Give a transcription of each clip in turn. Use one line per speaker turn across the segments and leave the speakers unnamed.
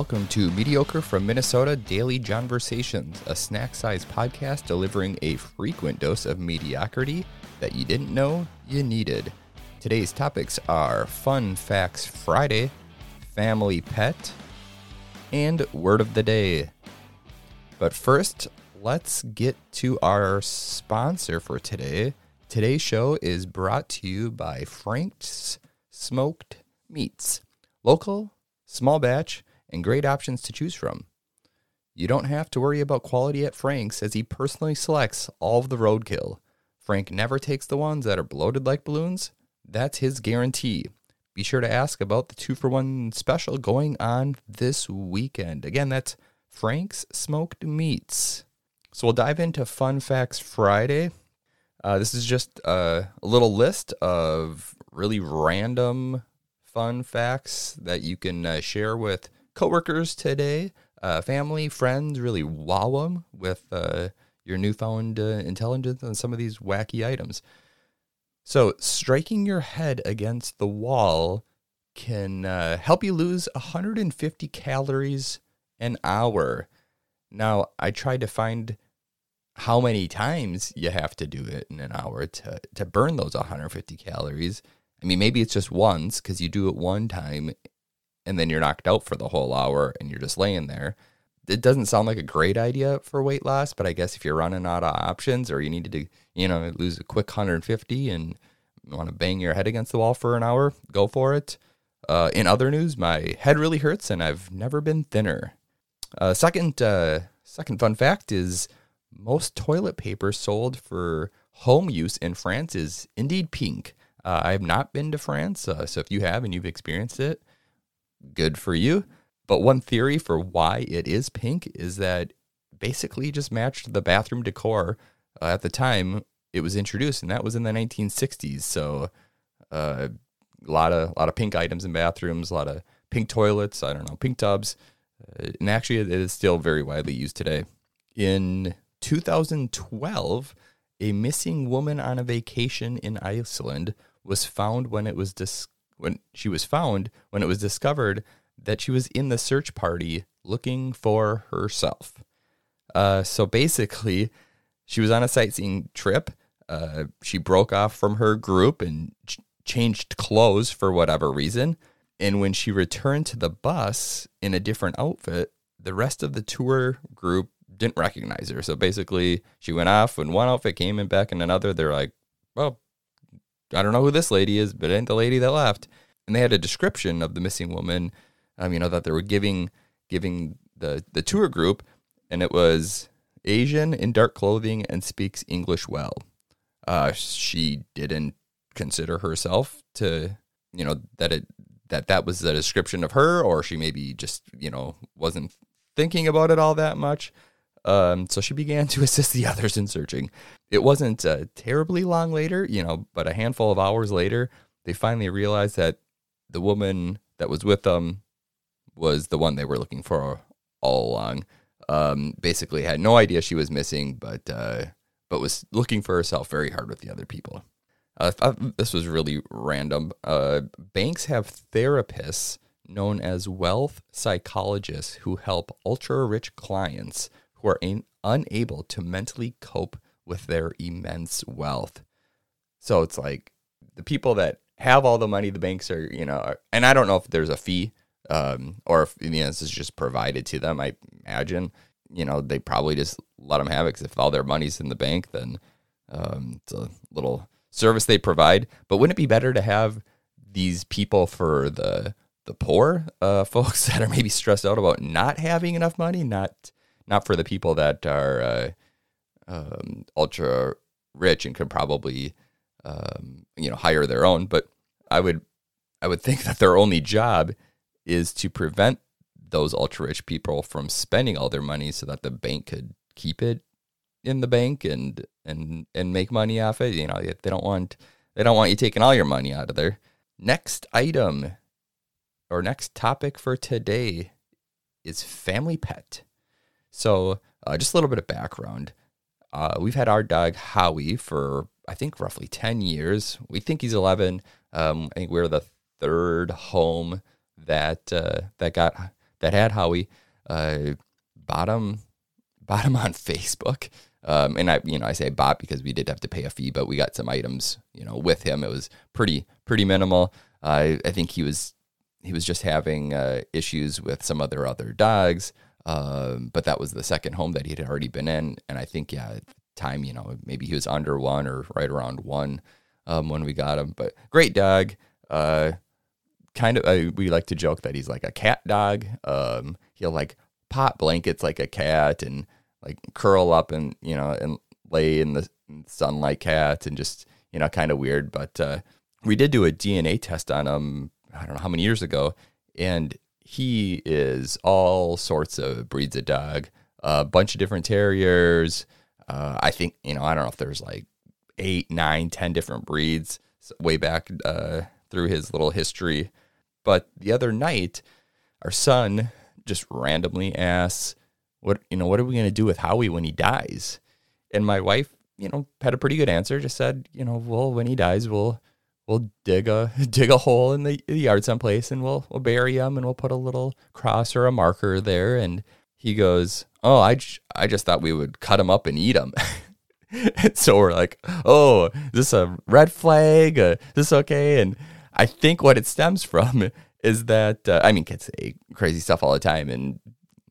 Welcome to Mediocre from Minnesota Daily Jonversations, a snack sized podcast delivering a frequent dose of mediocrity that you didn't know you needed. Today's topics are Fun Facts Friday, Family Pet, and Word of the Day. But first, let's get to our sponsor for today. Today's show is brought to you by Frank's Smoked Meats. Local, small batch, and great options to choose from. You don't have to worry about quality at Frank's as he personally selects all of the roadkill. Frank never takes the ones that are bloated like balloons. That's his guarantee. Be sure to ask about the two for one special going on this weekend. Again, that's Frank's Smoked Meats. So we'll dive into Fun Facts Friday. Uh, this is just a little list of really random fun facts that you can uh, share with coworkers today, uh, family, friends, really wow them with uh, your newfound uh, intelligence on some of these wacky items. So, striking your head against the wall can uh, help you lose 150 calories an hour. Now, I tried to find how many times you have to do it in an hour to, to burn those 150 calories. I mean, maybe it's just once because you do it one time and then you're knocked out for the whole hour and you're just laying there. It doesn't sound like a great idea for weight loss, but I guess if you're running out of options or you need to, you know, lose a quick 150 and want to bang your head against the wall for an hour, go for it. Uh, in other news, my head really hurts and I've never been thinner. Uh, second, uh, second fun fact is most toilet paper sold for home use in France is indeed pink. Uh, I have not been to France, uh, so if you have and you've experienced it, good for you. But one theory for why it is pink is that basically just matched the bathroom decor uh, at the time it was introduced, and that was in the 1960s. So uh, a lot of a lot of pink items in bathrooms, a lot of pink toilets. I don't know, pink tubs, uh, and actually it is still very widely used today. In 2012, a missing woman on a vacation in Iceland was found when it was dis- when she was found when it was discovered that she was in the search party looking for herself. Uh, so basically, she was on a sightseeing trip. Uh, she broke off from her group and ch- changed clothes for whatever reason. And when she returned to the bus in a different outfit, the rest of the tour group didn't recognize her. So basically, she went off in one outfit, came in back in another. They're like, well, I don't know who this lady is, but it ain't the lady that left. And they had a description of the missing woman, um, you know, that they were giving giving the the tour group, and it was Asian in dark clothing and speaks English well. Uh, she didn't consider herself to, you know, that it that that was the description of her, or she maybe just, you know, wasn't thinking about it all that much. Um, so she began to assist the others in searching. It wasn't uh, terribly long later, you know, but a handful of hours later, they finally realized that the woman that was with them was the one they were looking for all along. Um, basically, had no idea she was missing, but uh, but was looking for herself very hard with the other people. Uh, this was really random. Uh, banks have therapists known as wealth psychologists who help ultra rich clients who are in, unable to mentally cope with their immense wealth. So it's like the people that have all the money, the banks are, you know, are, and I don't know if there's a fee um, or if you know, this is just provided to them. I imagine, you know, they probably just let them have it because if all their money's in the bank, then um, it's a little service they provide. But wouldn't it be better to have these people for the the poor uh, folks that are maybe stressed out about not having enough money, not not for the people that are uh, um, ultra rich and could probably um, you know hire their own. But I would I would think that their only job is to prevent those ultra rich people from spending all their money so that the bank could keep it in the bank and and and make money off it. You know, they don't want they don't want you taking all your money out of there. Next item or next topic for today is family pet. So, uh, just a little bit of background. Uh, we've had our dog Howie for I think roughly ten years. We think he's eleven. Um, I think we're the third home that uh, that got that had Howie. Uh, bought him on Facebook. Um, and I, you know, I say bot because we did have to pay a fee, but we got some items, you know, with him. It was pretty, pretty minimal. Uh, I think he was, he was just having uh, issues with some other other dogs. Um, but that was the second home that he had already been in, and I think yeah, at the time, you know, maybe he was under one or right around one um, when we got him. But great dog. Uh, kind of, uh, we like to joke that he's like a cat dog. Um, he'll like pot blankets like a cat and like curl up and you know and lay in the sun like cats and just you know kind of weird. But uh, we did do a DNA test on him. I don't know how many years ago, and he is all sorts of breeds of dog. A bunch of different terriers. Uh, I think you know I don't know if there's like eight, nine, ten different breeds way back uh, through his little history. But the other night, our son just randomly asks, "What you know? What are we going to do with Howie when he dies?" And my wife, you know, had a pretty good answer. Just said, "You know, well, when he dies, we'll we'll dig a dig a hole in the, the yard someplace, and we'll we'll bury him, and we'll put a little cross or a marker there." And he goes, "Oh, I I just thought we would cut him up and eat him." and so we're like, "Oh, is this a red flag? Uh, is this okay?" And I think what it stems from is that uh, I mean, kids say crazy stuff all the time, and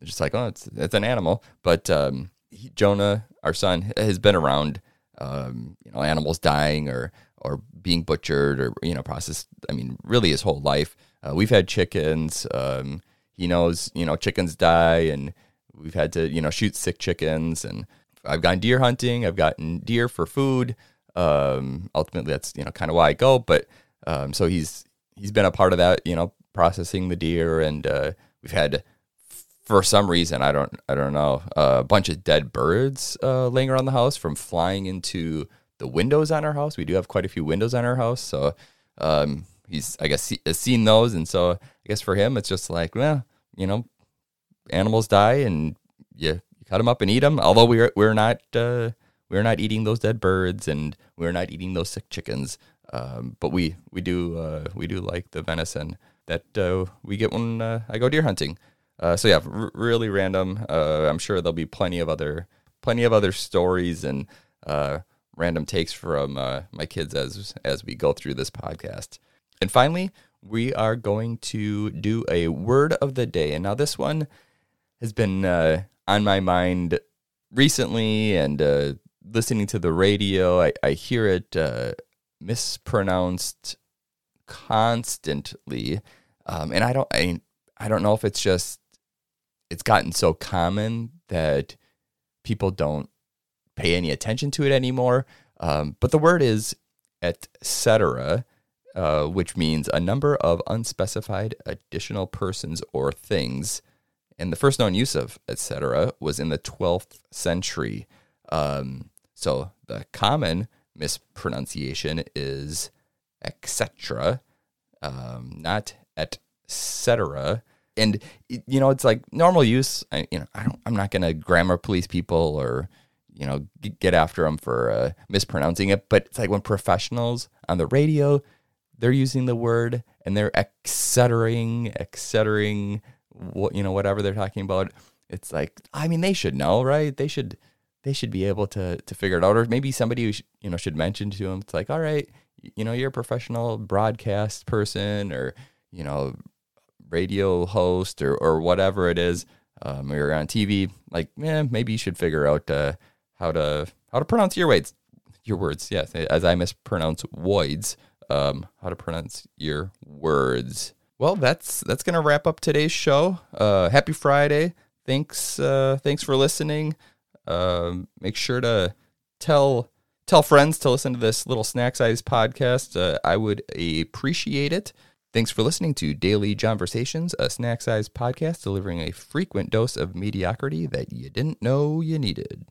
just like, oh, it's it's an animal. But um, he, Jonah, our son, has been around, um, you know, animals dying or or being butchered or you know processed. I mean, really his whole life. Uh, we've had chickens. Um, he knows, you know, chickens die, and we've had to, you know, shoot sick chickens. And I've gone deer hunting. I've gotten deer for food. Um, ultimately, that's you know kind of why I go. But um, so he's he's been a part of that, you know, processing the deer, and uh, we've had for some reason I don't I don't know a bunch of dead birds uh, laying around the house from flying into the windows on our house. We do have quite a few windows on our house, so um, he's I guess has seen those, and so I guess for him it's just like well, you know, animals die and you, you cut them up and eat them. Although we're we're not uh, we're not eating those dead birds and we're not eating those sick chickens. Um, but we we do uh, we do like the venison that uh, we get when uh, I go deer hunting. Uh, so yeah, r- really random. Uh, I'm sure there'll be plenty of other plenty of other stories and random takes from uh, my kids as as we go through this podcast. And finally, we are going to do a word of the day. And now this one has been uh, on my mind recently and uh, listening to the radio. I, I hear it mispronounced constantly. Um, and I don't, I, I don't know if it's just, it's gotten so common that people don't pay any attention to it anymore. Um, but the word is et cetera, uh, which means a number of unspecified additional persons or things. And the first known use of et cetera was in the 12th century. Um, so the common mispronunciation is etc., um, not etc. And you know, it's like normal use. I, you know, I don't. I'm not going to grammar police people or you know get after them for uh, mispronouncing it. But it's like when professionals on the radio, they're using the word and they're etcetering, etcetering, what you know, whatever they're talking about. It's like, I mean, they should know, right? They should they should be able to to figure it out or maybe somebody who sh- you know should mention to them it's like all right you know you're a professional broadcast person or you know radio host or or whatever it is Um, you're on TV like yeah maybe you should figure out uh, how to how to pronounce your words your words yes as I mispronounce voids um, how to pronounce your words well that's that's gonna wrap up today's show uh, happy Friday thanks uh, thanks for listening um, make sure to tell tell friends to listen to this little snack size podcast. Uh, I would appreciate it. Thanks for listening to Daily Jonversations, a snack size podcast delivering a frequent dose of mediocrity that you didn't know you needed.